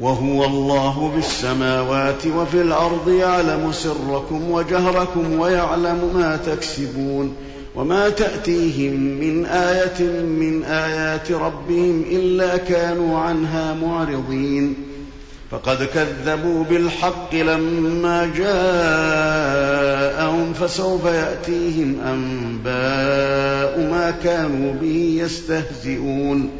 وهو الله بالسماوات وفي الأرض يعلم سركم وجهركم ويعلم ما تكسبون وما تأتيهم من آية من آيات ربهم إلا كانوا عنها معرضين. فقد كذبوا بالحق لما جاءهم فسوف يأتيهم أنباء ما كانوا به يستهزئون.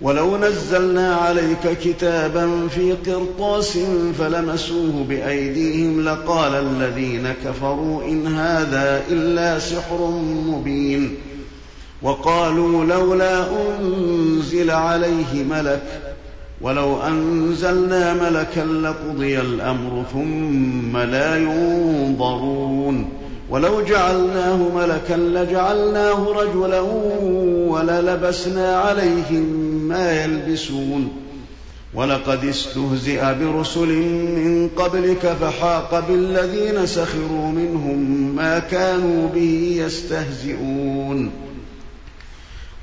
ولو نزلنا عليك كتابا في قرطاس فلمسوه بايديهم لقال الذين كفروا ان هذا الا سحر مبين وقالوا لولا انزل عليه ملك ولو انزلنا ملكا لقضي الامر ثم لا ينظرون ولو جعلناه ملكا لجعلناه رجلا وللبسنا عليهم ما يلبسون. ولقد استهزئ برسل من قبلك فحاق بالذين سخروا منهم ما كانوا به يستهزئون.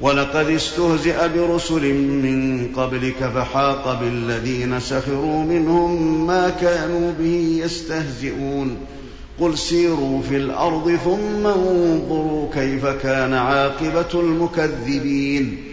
ولقد استهزئ برسل من قبلك فحاق بالذين سخروا منهم ما كانوا به يستهزئون. قل سيروا في الأرض ثم انظروا كيف كان عاقبة المكذبين.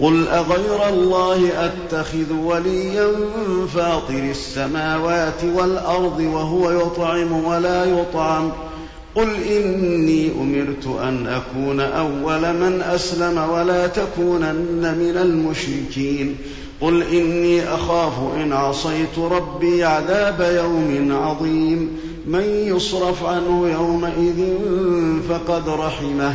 قل اغير الله اتخذ وليا فاطر السماوات والارض وهو يطعم ولا يطعم قل اني امرت ان اكون اول من اسلم ولا تكونن من المشركين قل اني اخاف ان عصيت ربي عذاب يوم عظيم من يصرف عنه يومئذ فقد رحمه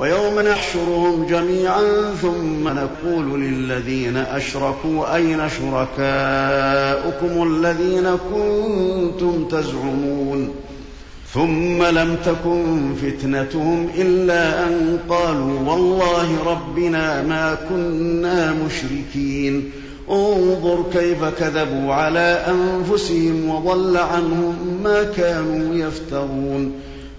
ويوم نحشرهم جميعا ثم نقول للذين أشركوا أين شركاؤكم الذين كنتم تزعمون ثم لم تكن فتنتهم إلا أن قالوا والله ربنا ما كنا مشركين. انظر كيف كذبوا على أنفسهم وضل عنهم ما كانوا يفترون.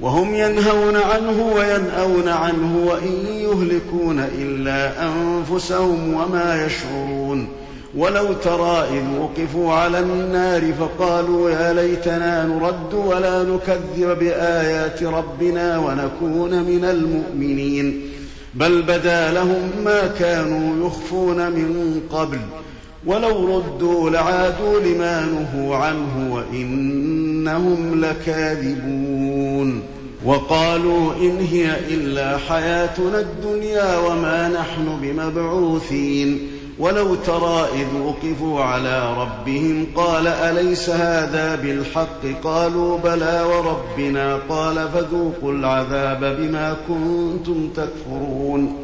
وهم ينهون عنه وينأون عنه وإن يهلكون إلا أنفسهم وما يشعرون. ولو ترى إذ وقفوا على النار فقالوا يا ليتنا نرد ولا نكذب بآيات ربنا ونكون من المؤمنين. بل بدا لهم ما كانوا يخفون من قبل. ولو ردوا لعادوا لما نهوا عنه وإنهم لكاذبون. وقالوا إن هي إلا حياتنا الدنيا وما نحن بمبعوثين. ولو ترى إذ وقفوا على ربهم قال أليس هذا بالحق؟ قالوا بلى وربنا. قال فذوقوا العذاب بما كنتم تكفرون.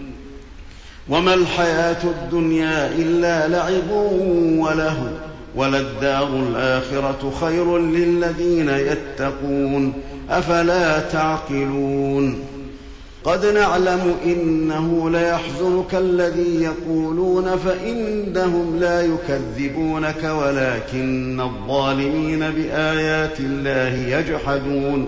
وما الحياة الدنيا إلا لعب وله وللدار الآخرة خير للذين يتقون أفلا تعقلون قد نعلم إنه ليحزنك الذي يقولون فإنهم لا يكذبونك ولكن الظالمين بآيات الله يجحدون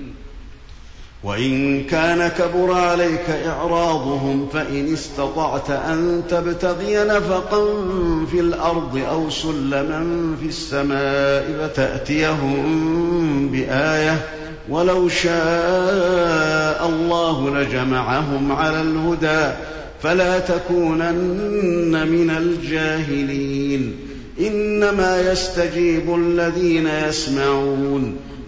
وإن كان كبر عليك إعراضهم فإن استطعت أن تبتغي نفقا في الأرض أو سلما في السماء فتأتيهم بآية ولو شاء الله لجمعهم على الهدى فلا تكونن من الجاهلين إنما يستجيب الذين يسمعون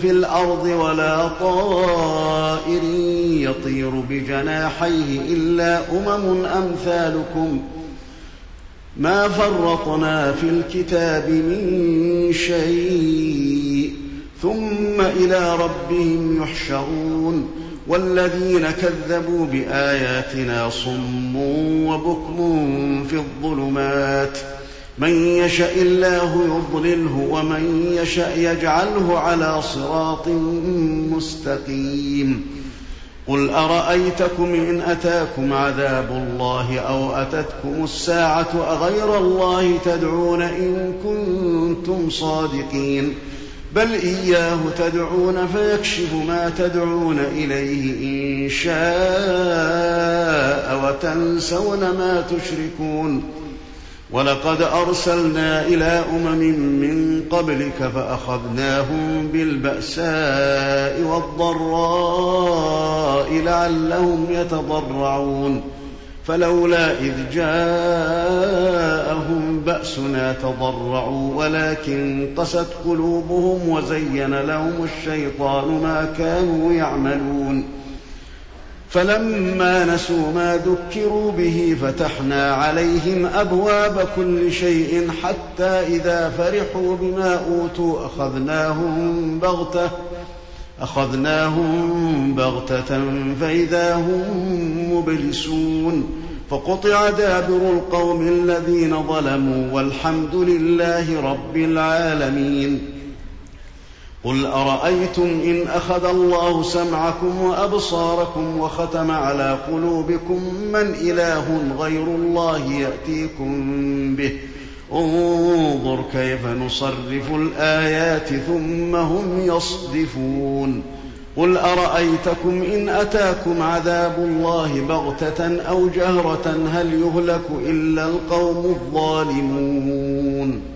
في الأرض ولا طائر يطير بجناحيه إلا أمم أمثالكم. ما فرطنا في الكتاب من شيء ثم إلى ربهم يحشرون. والذين كذبوا بآياتنا صم وبكم في الظلمات ۖ. من يشاء الله يضلله ومن يشاء يجعله على صراط مستقيم. قل أرأيتكم إن أتاكم عذاب الله أو أتتكم الساعة أغير الله تدعون إن كنتم صادقين؟ بل إياه تدعون فيكشف ما تدعون إليه إن شاء وتنسون ما تشركون. ولقد أرسلنا إلى أمم من قبلك فأخذناهم بالبأساء والضراء لعلهم يتضرعون. فلولا إذ جاءهم بأسنا تضرعوا ولكن قست قلوبهم وزين لهم الشيطان ما كانوا يعملون. فلما نسوا ما ذكروا به فتحنا عليهم أبواب كل شيء حتى إذا فرحوا بما أوتوا أخذناهم بغتة أخذناهم بغتة فإذا هم مبلسون فقطع دابر القوم الذين ظلموا والحمد لله رب العالمين قل أرأيتم إن أخذ الله سمعكم وأبصاركم وختم على قلوبكم من إله غير الله يأتيكم به؟ انظر كيف نصرف الآيات ثم هم يصدفون. قل أرأيتكم إن أتاكم عذاب الله بغتة أو جهرة هل يهلك إلا القوم الظالمون؟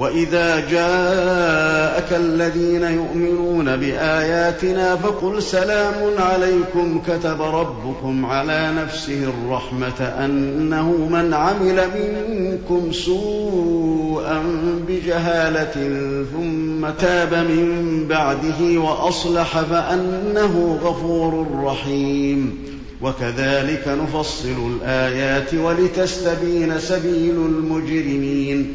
واذا جاءك الذين يؤمنون باياتنا فقل سلام عليكم كتب ربكم على نفسه الرحمه انه من عمل منكم سوءا بجهاله ثم تاب من بعده واصلح فانه غفور رحيم وكذلك نفصل الايات ولتستبين سبيل المجرمين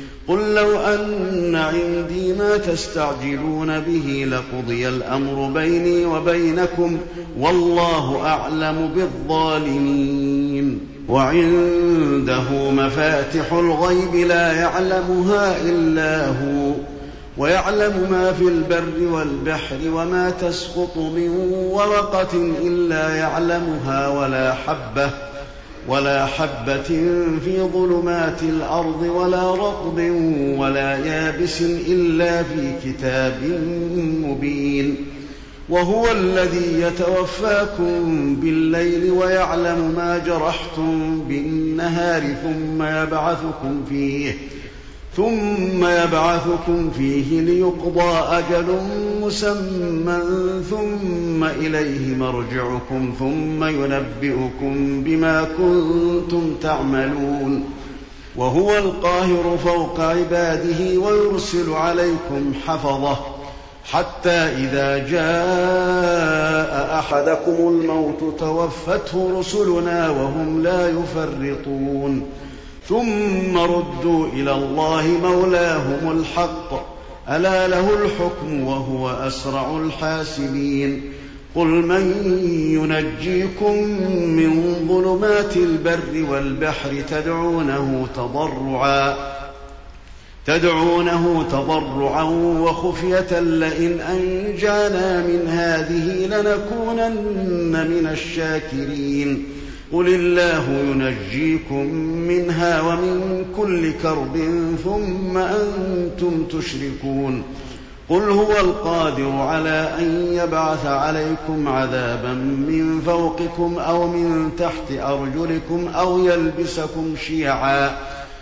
قل لو أن عندي ما تستعجلون به لقضي الأمر بيني وبينكم والله أعلم بالظالمين. وعنده مفاتح الغيب لا يعلمها إلا هو ويعلم ما في البر والبحر وما تسقط من ورقة إلا يعلمها ولا حبة. ولا حبة في ظلمات الأرض ولا رطب ولا يابس إلا في كتاب مبين وهو الذي يتوفاكم بالليل ويعلم ما جرحتم بالنهار ثم يبعثكم فيه ثم يبعثكم فيه ليقضى أجل مسمى ثم إليه مرجعكم ثم ينبئكم بما كنتم تعملون. وهو القاهر فوق عباده ويرسل عليكم حفظه حتى إذا جاء أحدكم الموت توفته رسلنا وهم لا يفرطون. ثم ردوا إلى الله مولاهم الحق. ألا له الحكم وهو أسرع الحاسبين. قل من ينجيكم من ظلمات البر والبحر تدعونه تضرعا تدعونه تضرعا وخفية لئن أنجانا من هذه لنكونن من الشاكرين. قل الله ينجيكم منها ومن كل كرب ثم أنتم تشركون قل هو القادر على ان يبعث عليكم عذابا من فوقكم أو من تحت ارجلكم أو يلبسكم شيعا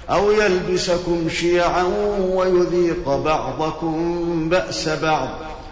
أو يلبسكم شيعا ويذيق بعضكم باس بعض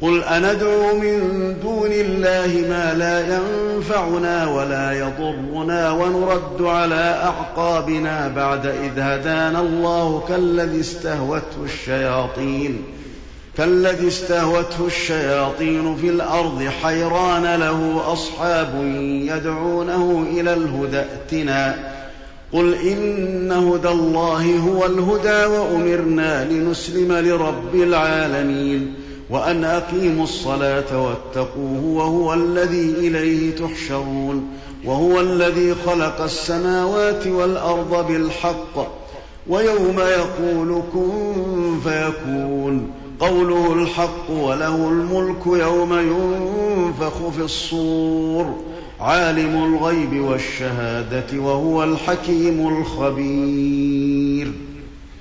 قل أندعو من دون الله ما لا ينفعنا ولا يضرنا ونرد على أعقابنا بعد إذ هدانا الله كالذي استهوته الشياطين كالذي استهوته الشياطين في الأرض حيران له أصحاب يدعونه إلى الهدى ائتنا قل إن هدى الله هو الهدى وأمرنا لنسلم لرب العالمين وأن أقيموا الصلاة واتقوه وهو الذي إليه تحشرون وهو الذي خلق السماوات والأرض بالحق ويوم يقول كن فيكون قوله الحق وله الملك يوم ينفخ في الصور عالم الغيب والشهادة وهو الحكيم الخبير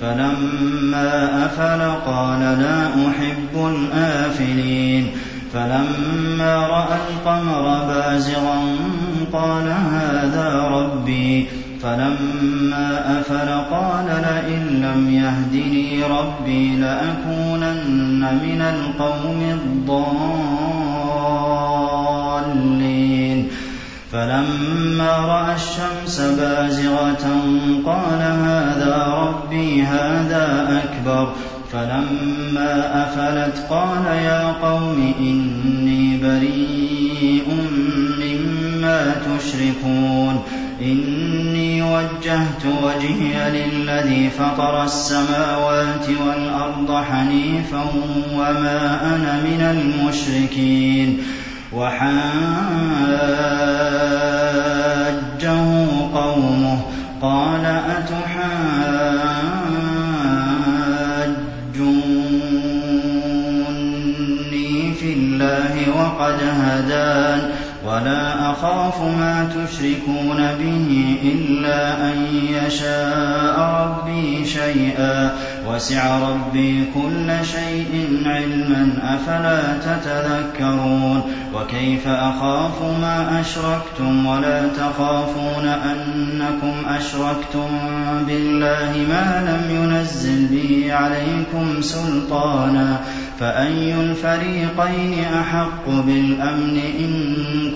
فلما أفل قال لا أحب الآفلين فلما رأى القمر بازغا قال هذا ربي فلما أفل قال لئن لم يهدني ربي لأكونن من القوم الضالين فلما رأى الشمس بازغة قال هذا ربي هذا أكبر. فلما أفلت قال يا قوم إني بريء مما تشركون. إني وجهت وجهي للذي فطر السماوات والأرض حنيفا وما أنا من المشركين. وحاجه قومه قال أتحاجوني في الله وقد هدان ولا أخاف ما تشركون به إلا أن يشاء ربي شيئا وسع ربي كل شيء علما أفلا تتذكرون وكيف أخاف ما أشركتم ولا تخافون أنكم أشركتم بالله ما لم ينزل به عليكم سلطانا فأي الفريقين أحق بالأمن إن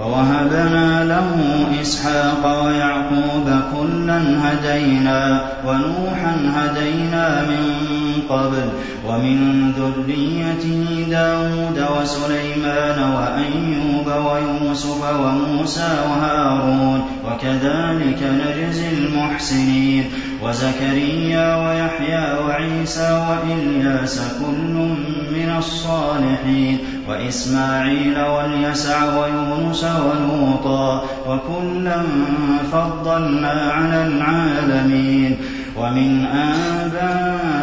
ووهبنا له إسحاق ويعقوب كلا هدينا ونوحا هدينا من قبل ومن ذريته داود وسليمان وأيوب ويوسف وموسى وهارون وكذلك نجزي المحسنين وزكريا ويحيى وعيسى وإلياس كل من الصالحين وإسماعيل واليسع ويونس ولوطا وكلا فضلنا على العالمين ومن آبائهم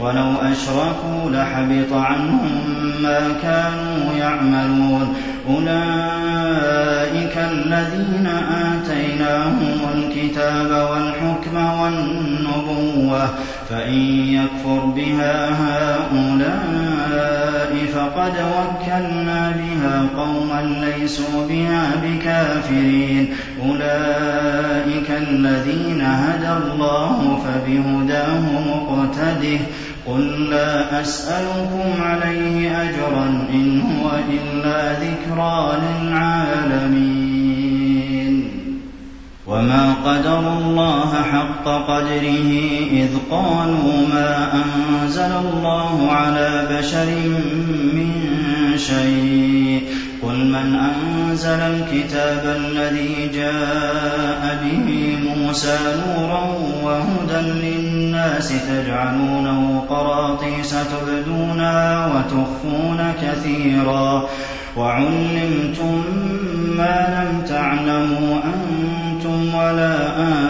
ولو أشركوا لحبط عنهم ما كانوا يعملون. أولئك الذين آتيناهم الكتاب والحكم والنبوة فإن يكفر بها هؤلاء فقد وكلنا بها قوما ليسوا بها بكافرين. أولئك الذين هدى الله فبهداه مقتده. قل لا أسألكم عليه أجرا إن هو إلا ذكرى للعالمين وما قدروا الله حق قدره إذ قالوا ما أنزل الله على بشر من شيء قل من أنزل الكتاب الذي جاء به موسى نورا وهدى للناس تجعلونه قراطيس تبدونها وتخفون كثيرا. وعلمتم ما لم تعلموا أنتم ولا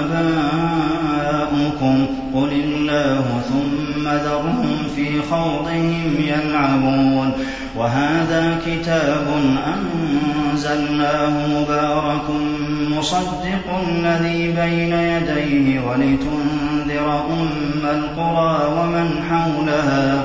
آباؤكم قل الله ثم ذرهم في خوضهم يلعبون وهذا كتاب أنزلناه مبارك مصدق الذي بين يديه ولتنذر أم القرى ومن حولها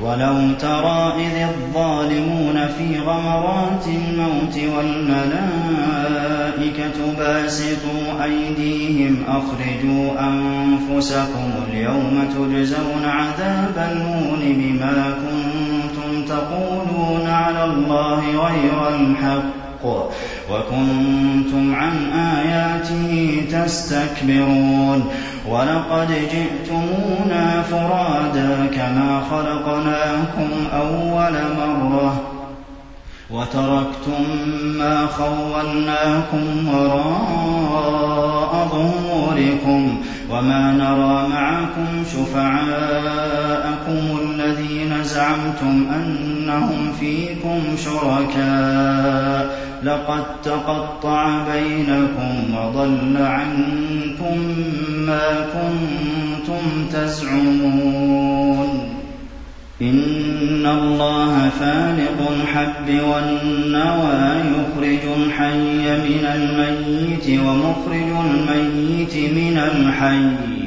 ولو ترى إذ الظالمون في غمرات الموت والملائكة باسطوا أيديهم أخرجوا أنفسكم اليوم تجزون عذاب الهون بما كنتم تقولون على الله غير الحق. وكنتم عن آياته تستكبرون ولقد جئتمونا فرادا كما خلقناكم أول مرة وتركتم ما خولناكم وراء ظهوركم وما نرى معكم شفعاءكم الذين زعمتم أنهم فيكم شركاء. لقد تقطع بينكم وضل عنكم ما كنتم تزعمون. إن الله فالق الحب والنوى يخرج الحي من الميت ومخرج الميت من الحي.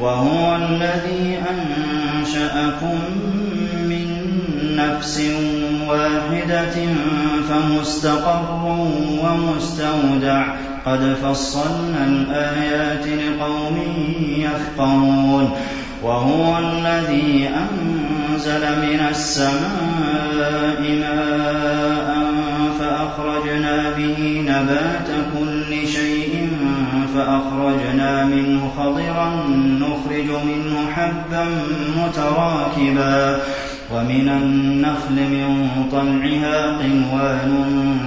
وهو الذي أنشأكم من نفس واحدة فمستقر ومستودع. قد فصلنا الآيات لقوم يفقهون. وهو الذي أنزل من السماء ماء فأخرجنا به نبات كل شيء فأخرجنا منه خضرا نخرج منه حبا متراكبا. ومن النخل من طلعها قنوان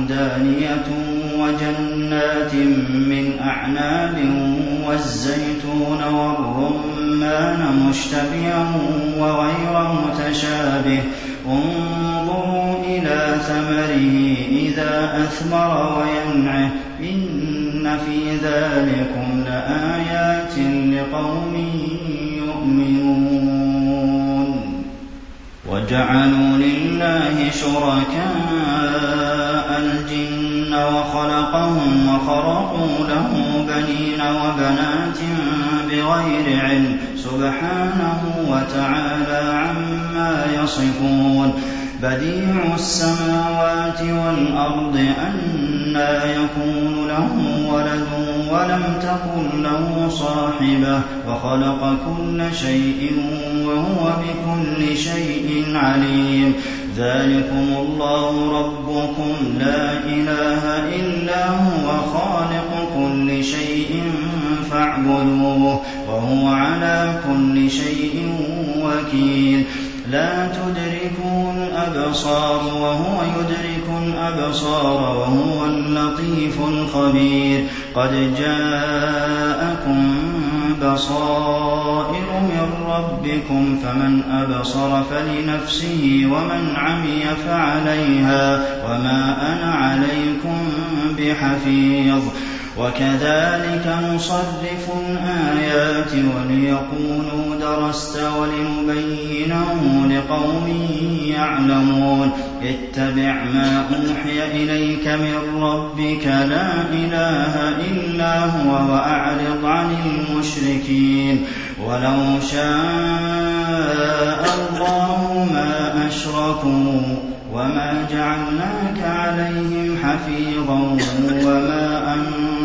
دانية وجنات من أعناب والزيتون والرمان مشتبها وغير متشابه. انظروا إلى ثمره إذا أثمر وينعه. إن في ذلكم لآيات لقوم يؤمنون وجعلوا لله شركاء الجن وخلقهم وخرقوا له بنين وبنات بغير علم سبحانه وتعالى عما يصفون. بديع السماوات والأرض أنى يكون له ولد ولم تكن له صاحبة وخلق كل شيء وهو بكل شيء عليم ذلكم الله ربكم لا إله إلا هو خالق كل شيء فاعبدوه وهو على كل شيء وكيل لا تدركه الأبصار وهو يدرك الأبصار وهو اللطيف الخبير. قد جاءكم بصائر من ربكم فمن أبصر فلنفسه ومن عمي فعليها وما أنا عليكم بحفيظ. وكذلك نصرف الآيات وليقولوا درست ولنبينه لقوم يعلمون. اتبع ما أوحي إليك من ربك لا إله إلا هو وأعرض عن المشركين. ولو شاء الله ما أشركوا وما جعلناك عليهم حفيظا وما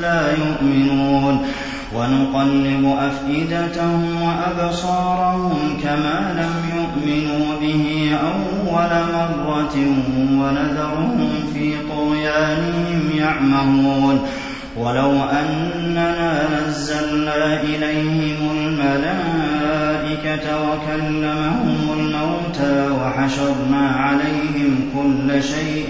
لا يؤمنون. ونقلب أفئدتهم وأبصارهم كما لم يؤمنوا به أول مرة ونذرهم في طغيانهم يعمهون. ولو أننا نزلنا إليهم الملائكة وكلمهم الموتى وحشرنا عليهم كل شيء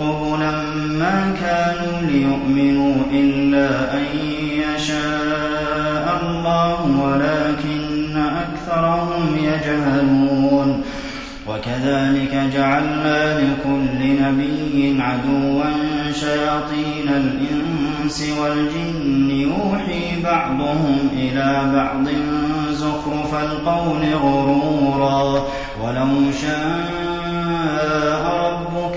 قبلا ما كانوا ليؤمنوا إلا أن يشاء الله ولكن أكثرهم يجهلون وكذلك جعلنا لكل نبي عدوا شياطين الإنس والجن يوحي بعضهم إلى بعض زخرف القول غرورا ولو شاء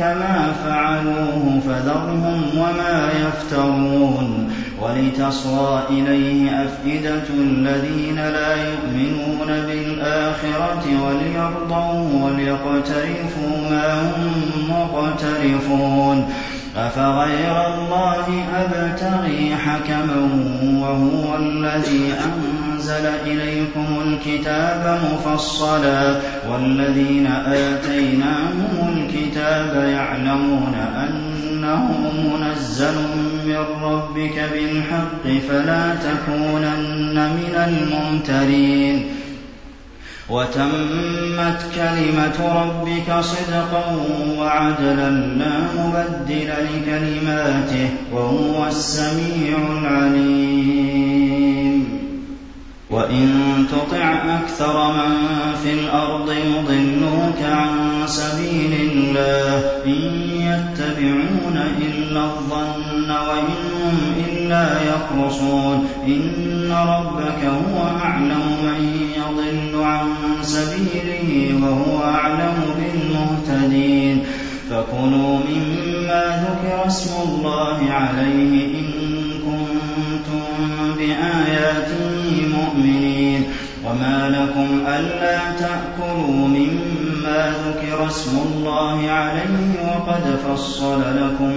كما فعلوه فذرهم وما يفترون ولتصغى إليه أفئدة الذين لا يؤمنون بالآخرة وليرضوا وليقترفوا ما هم مقترفون أفغير الله أبتغي حكما وهو الذي أنزل إليكم الكتاب مفصلا والذين آتيناهم الكتاب يعلمون أنه منزل من ربك بالحق فلا تكونن من الممترين. وتمت كلمة ربك صدقا وعدلا لا مبدل لكلماته وهو السميع العليم. وإن تطع أكثر من في الأرض يضلوك عن سبيل الله إن يتبعون إلا الظن وإن هم إلا يخرصون إن ربك هو أعلم من يضل عن سبيله وهو أعلم بالمهتدين فكلوا مما ذكر اسم الله عليه وما لكم ألا تأكلوا مما ذكر اسم الله عليه وقد فصل لكم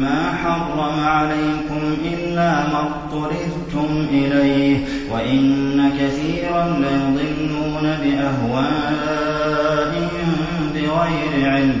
ما حرم عليكم إلا ما اضطررتم إليه وإن كثيرا ليضلون بأهوائهم بغير علم.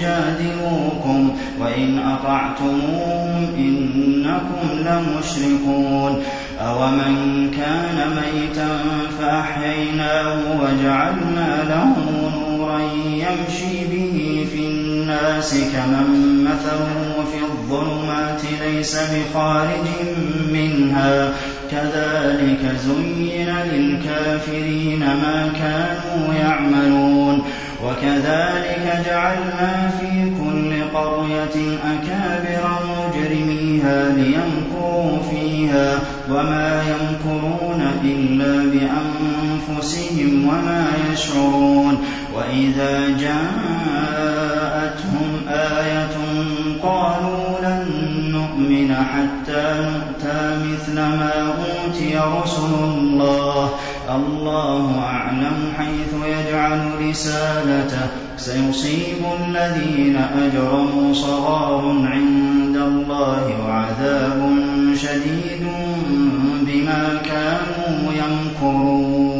ليجادلوكم وإن أطعتموهم إنكم لمشركون أومن كان ميتا فأحييناه وجعلنا له نورا يمشي به في الناس كمن مثله في الظلمات ليس بخارج منها كذلك زين للكافرين ما كانوا يعملون وكذلك جعلنا في كل قرية أكابر مجرميها ليمكروا فيها وما يمكرون إلا بأنفسهم وما يشعرون وإذا جاءتهم آية قالوا لن نؤمن حتى نؤتى مثل ما أوتي رسل الله. الله أعلم حيث يجعل رسالته. سيصيب الذين أجرموا صغار عند الله وعذاب شديد بما كانوا يمكرون.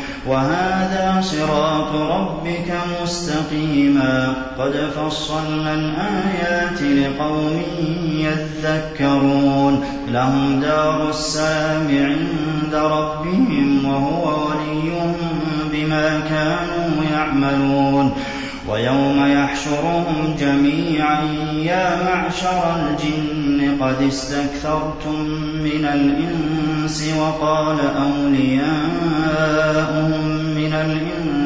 وهذا صراط ربك مستقيما. قد فصلنا الآيات لقوم يذكرون. لهم دار السلام عند ربهم وهو وليهم بما كانوا يعملون ويوم يحشرهم جميعا يا معشر الجن قد استكثرتم من الإنس وقال أولياؤهم من الإنس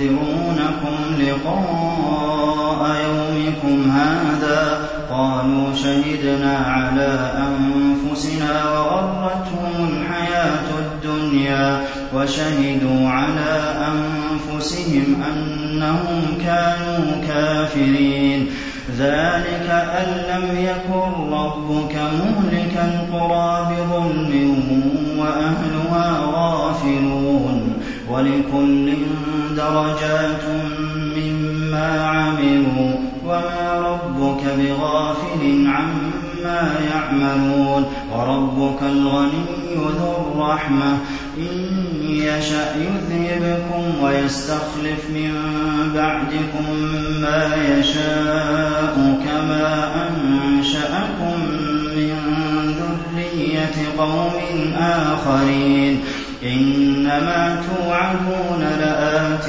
وينذرونكم لقاء يومكم هذا قالوا شهدنا على أنفسنا وغرتهم الحياة الدنيا وشهدوا على أنفسهم أنهم كانوا كافرين ذلك أن لم يكن ربك مهلك القرى بظلم وأهلها غافلون ولكل درجات مما عملوا وما ربك بغافل عما يعملون وربك الغني ذو الرحمة. إن يشأ يذهبكم ويستخلف من بعدكم ما يشاء كما أنشأكم من ذرية قوم آخرين. إنما توعدون لآت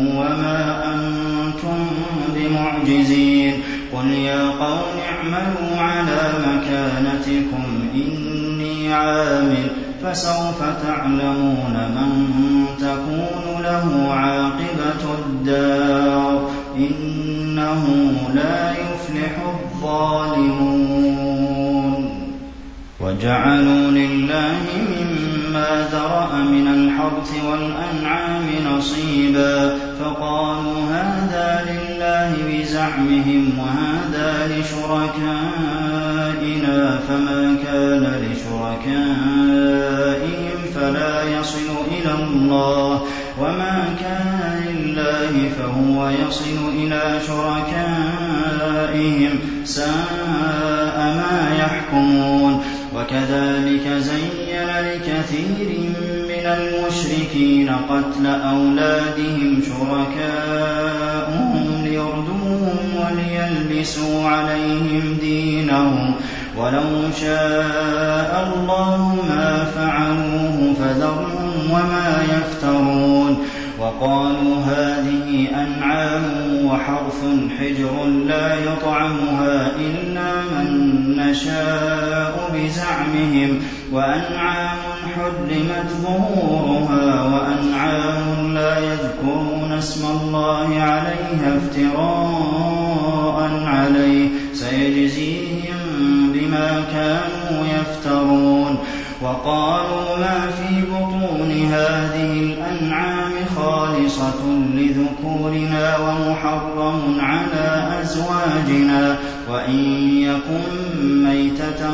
وما أنتم بمعجزين قل يا قوم اعملوا على مكانتكم إني عامل فسوف تعلمون من تكون له عاقبة الدار إنه لا يفلح الظالمون وجعلوا لله مما ذرأ من الحرث والأنعام نصيبا فقالوا هذا لله بزعمهم وهذا لشركائنا فما كان لشركائهم فلا يصل إلى الله وما كان لله فهو يصل إلى شركائهم ساء ما يحكمون وكذلك زين لكثير من المشركين قتل أولادهم شركاؤهم ليردوهم وليلبسوا عليهم دينهم ولو شاء الله ما فعلوه فذرهم وما يفترون وقالوا هذه أنعام وحرث حجر لا يطعمها إلا من نشاء بزعمهم وأنعام حرمت ظهورها وأنعام لا يذكرون اسم الله عليها افتراء عليه. سيجزيهم بما كانوا يفترون وقالوا ما في بطون هذه الأنعام خالصة لذكورنا ومحرم على أزواجنا وإن يكن ميتة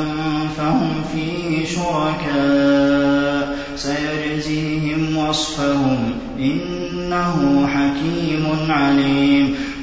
فهم فيه شركاء سيجزيهم وصفهم إنه حكيم عليم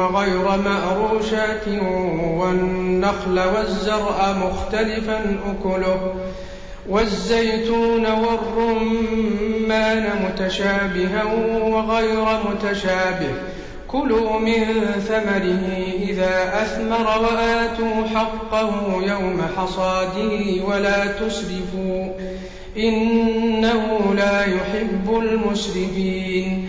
وغير مأروشات والنخل والزرع مختلفا أكله والزيتون والرمان متشابها وغير متشابه. كلوا من ثمره إذا أثمر وآتوا حقه يوم حصاده ولا تسرفوا إنه لا يحب المسرفين.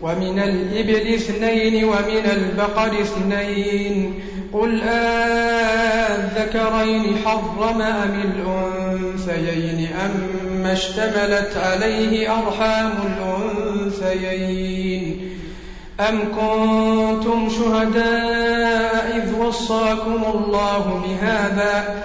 ومن الإبل اثنين ومن البقر اثنين قل آذكرين حرم أم الأنثيين أم اشتملت عليه أرحام الأنثيين أم كنتم شهداء إذ وصاكم الله بهذا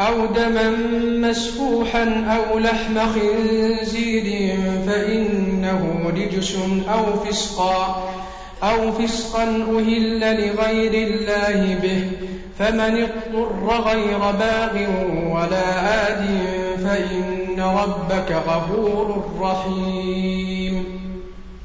أو دما مسفوحا أو لحم خنزير فإنه رجس أو فسقا أو فسقا أهل لغير الله به فمن اضطر غير باغ ولا عاد فإن ربك غفور رحيم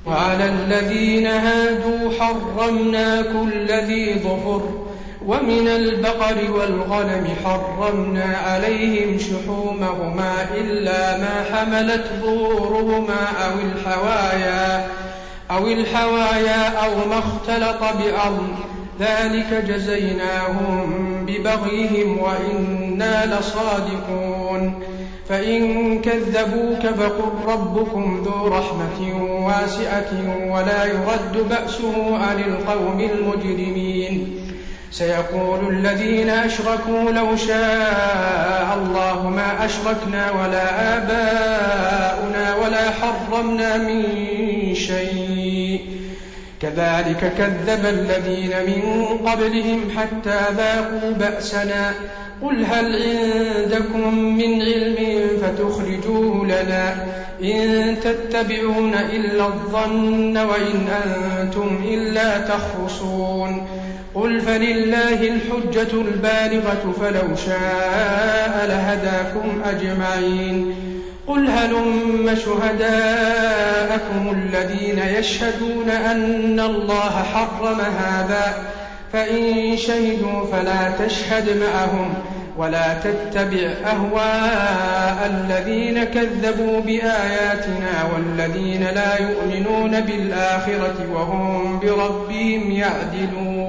وعلى الذين هادوا حرمنا كل ذي ظفر ومن البقر والغنم حرمنا عليهم شحومهما إلا ما حملت ظهورهما أو الحوايا أو الحوايا أو ما اختلط بأرض. ذلك جزيناهم ببغيهم وإنا لصادقون. فإن كذبوك فقل ربكم ذو رحمة واسعة ولا يرد بأسه عن القوم المجرمين. سيقول الذين أشركوا لو شاء الله ما أشركنا ولا آباؤنا ولا حرمنا من شيء. كذلك كذب الذين من قبلهم حتى ذاقوا بأسنا. قل هل عندكم من علم فتخرجوه لنا إن تتبعون إلا الظن وإن أنتم إلا تخرصون. قل فلله الحجة البالغة فلو شاء لهداكم أجمعين قل هلم شهداءكم الذين يشهدون أن الله حرم هذا فإن شهدوا فلا تشهد معهم ولا تتبع أهواء الذين كذبوا بآياتنا والذين لا يؤمنون بالآخرة وهم بربهم يعدلون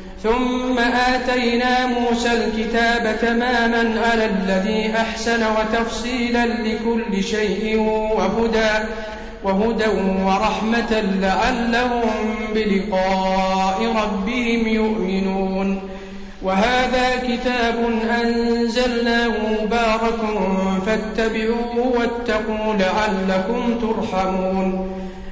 ثم آتينا موسى الكتاب تماما على الذي أحسن وتفصيلا لكل شيء وهدى وهدى ورحمة لعلهم بلقاء ربهم يؤمنون. وهذا كتاب أنزلناه مبارك فاتبعوه واتقوا لعلكم ترحمون.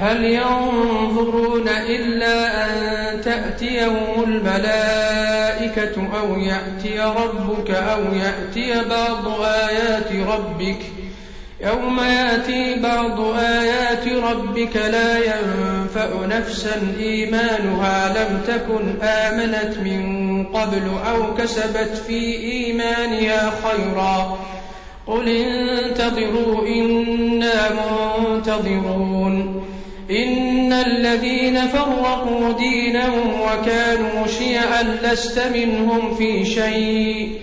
هل ينظرون إلا أن تأتيهم الملائكة أو يأتي ربك أو يأتي بعض آيات ربك؟ يوم يأتي بعض آيات ربك لا ينفع نفسا إيمانها. لم تكن آمنت من قبل أو كسبت في إيمانها خيرا. قل انتظروا إنا منتظرون. إن الذين فرقوا دينهم وكانوا شيعا لست منهم في شيء.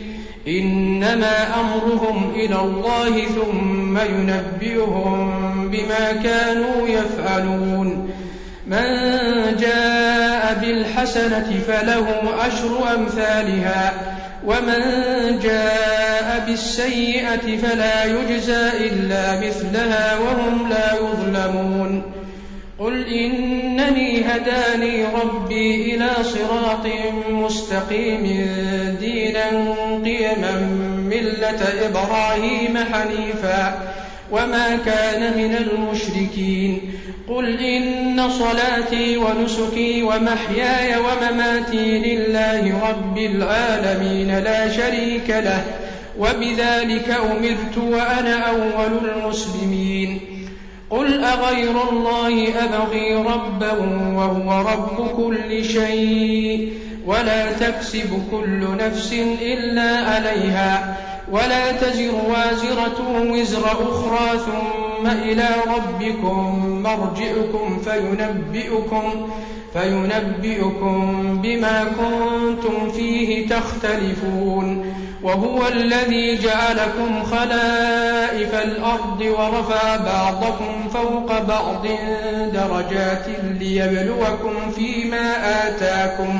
إنما أمرهم إلى الله ثم ينبئهم بما كانوا يفعلون. من جاء بالحسنة فله أشر أمثالها ومن جاء بالسيئة فلا يجزى إلا مثلها وهم لا يظلمون. قل إنني هداني ربي إلى صراط مستقيم دينا قيما ملة إبراهيم حنيفا وما كان من المشركين. قل إن صلاتي ونسكي ومحياي ومماتي لله رب العالمين لا شريك له وبذلك أمرت وأنا أول المسلمين. قل أغير الله أبغي ربا وهو رب كل شيء ولا تكسب كل نفس إلا عليها ولا تزر وازرة وزر أخرى ثم إلى ربكم مرجعكم فينبئكم فينبئكم بما كنتم فيه تختلفون وهو الذي جعلكم خلائف الأرض ورفع بعضكم فوق بعض درجات ليبلوكم فيما آتاكم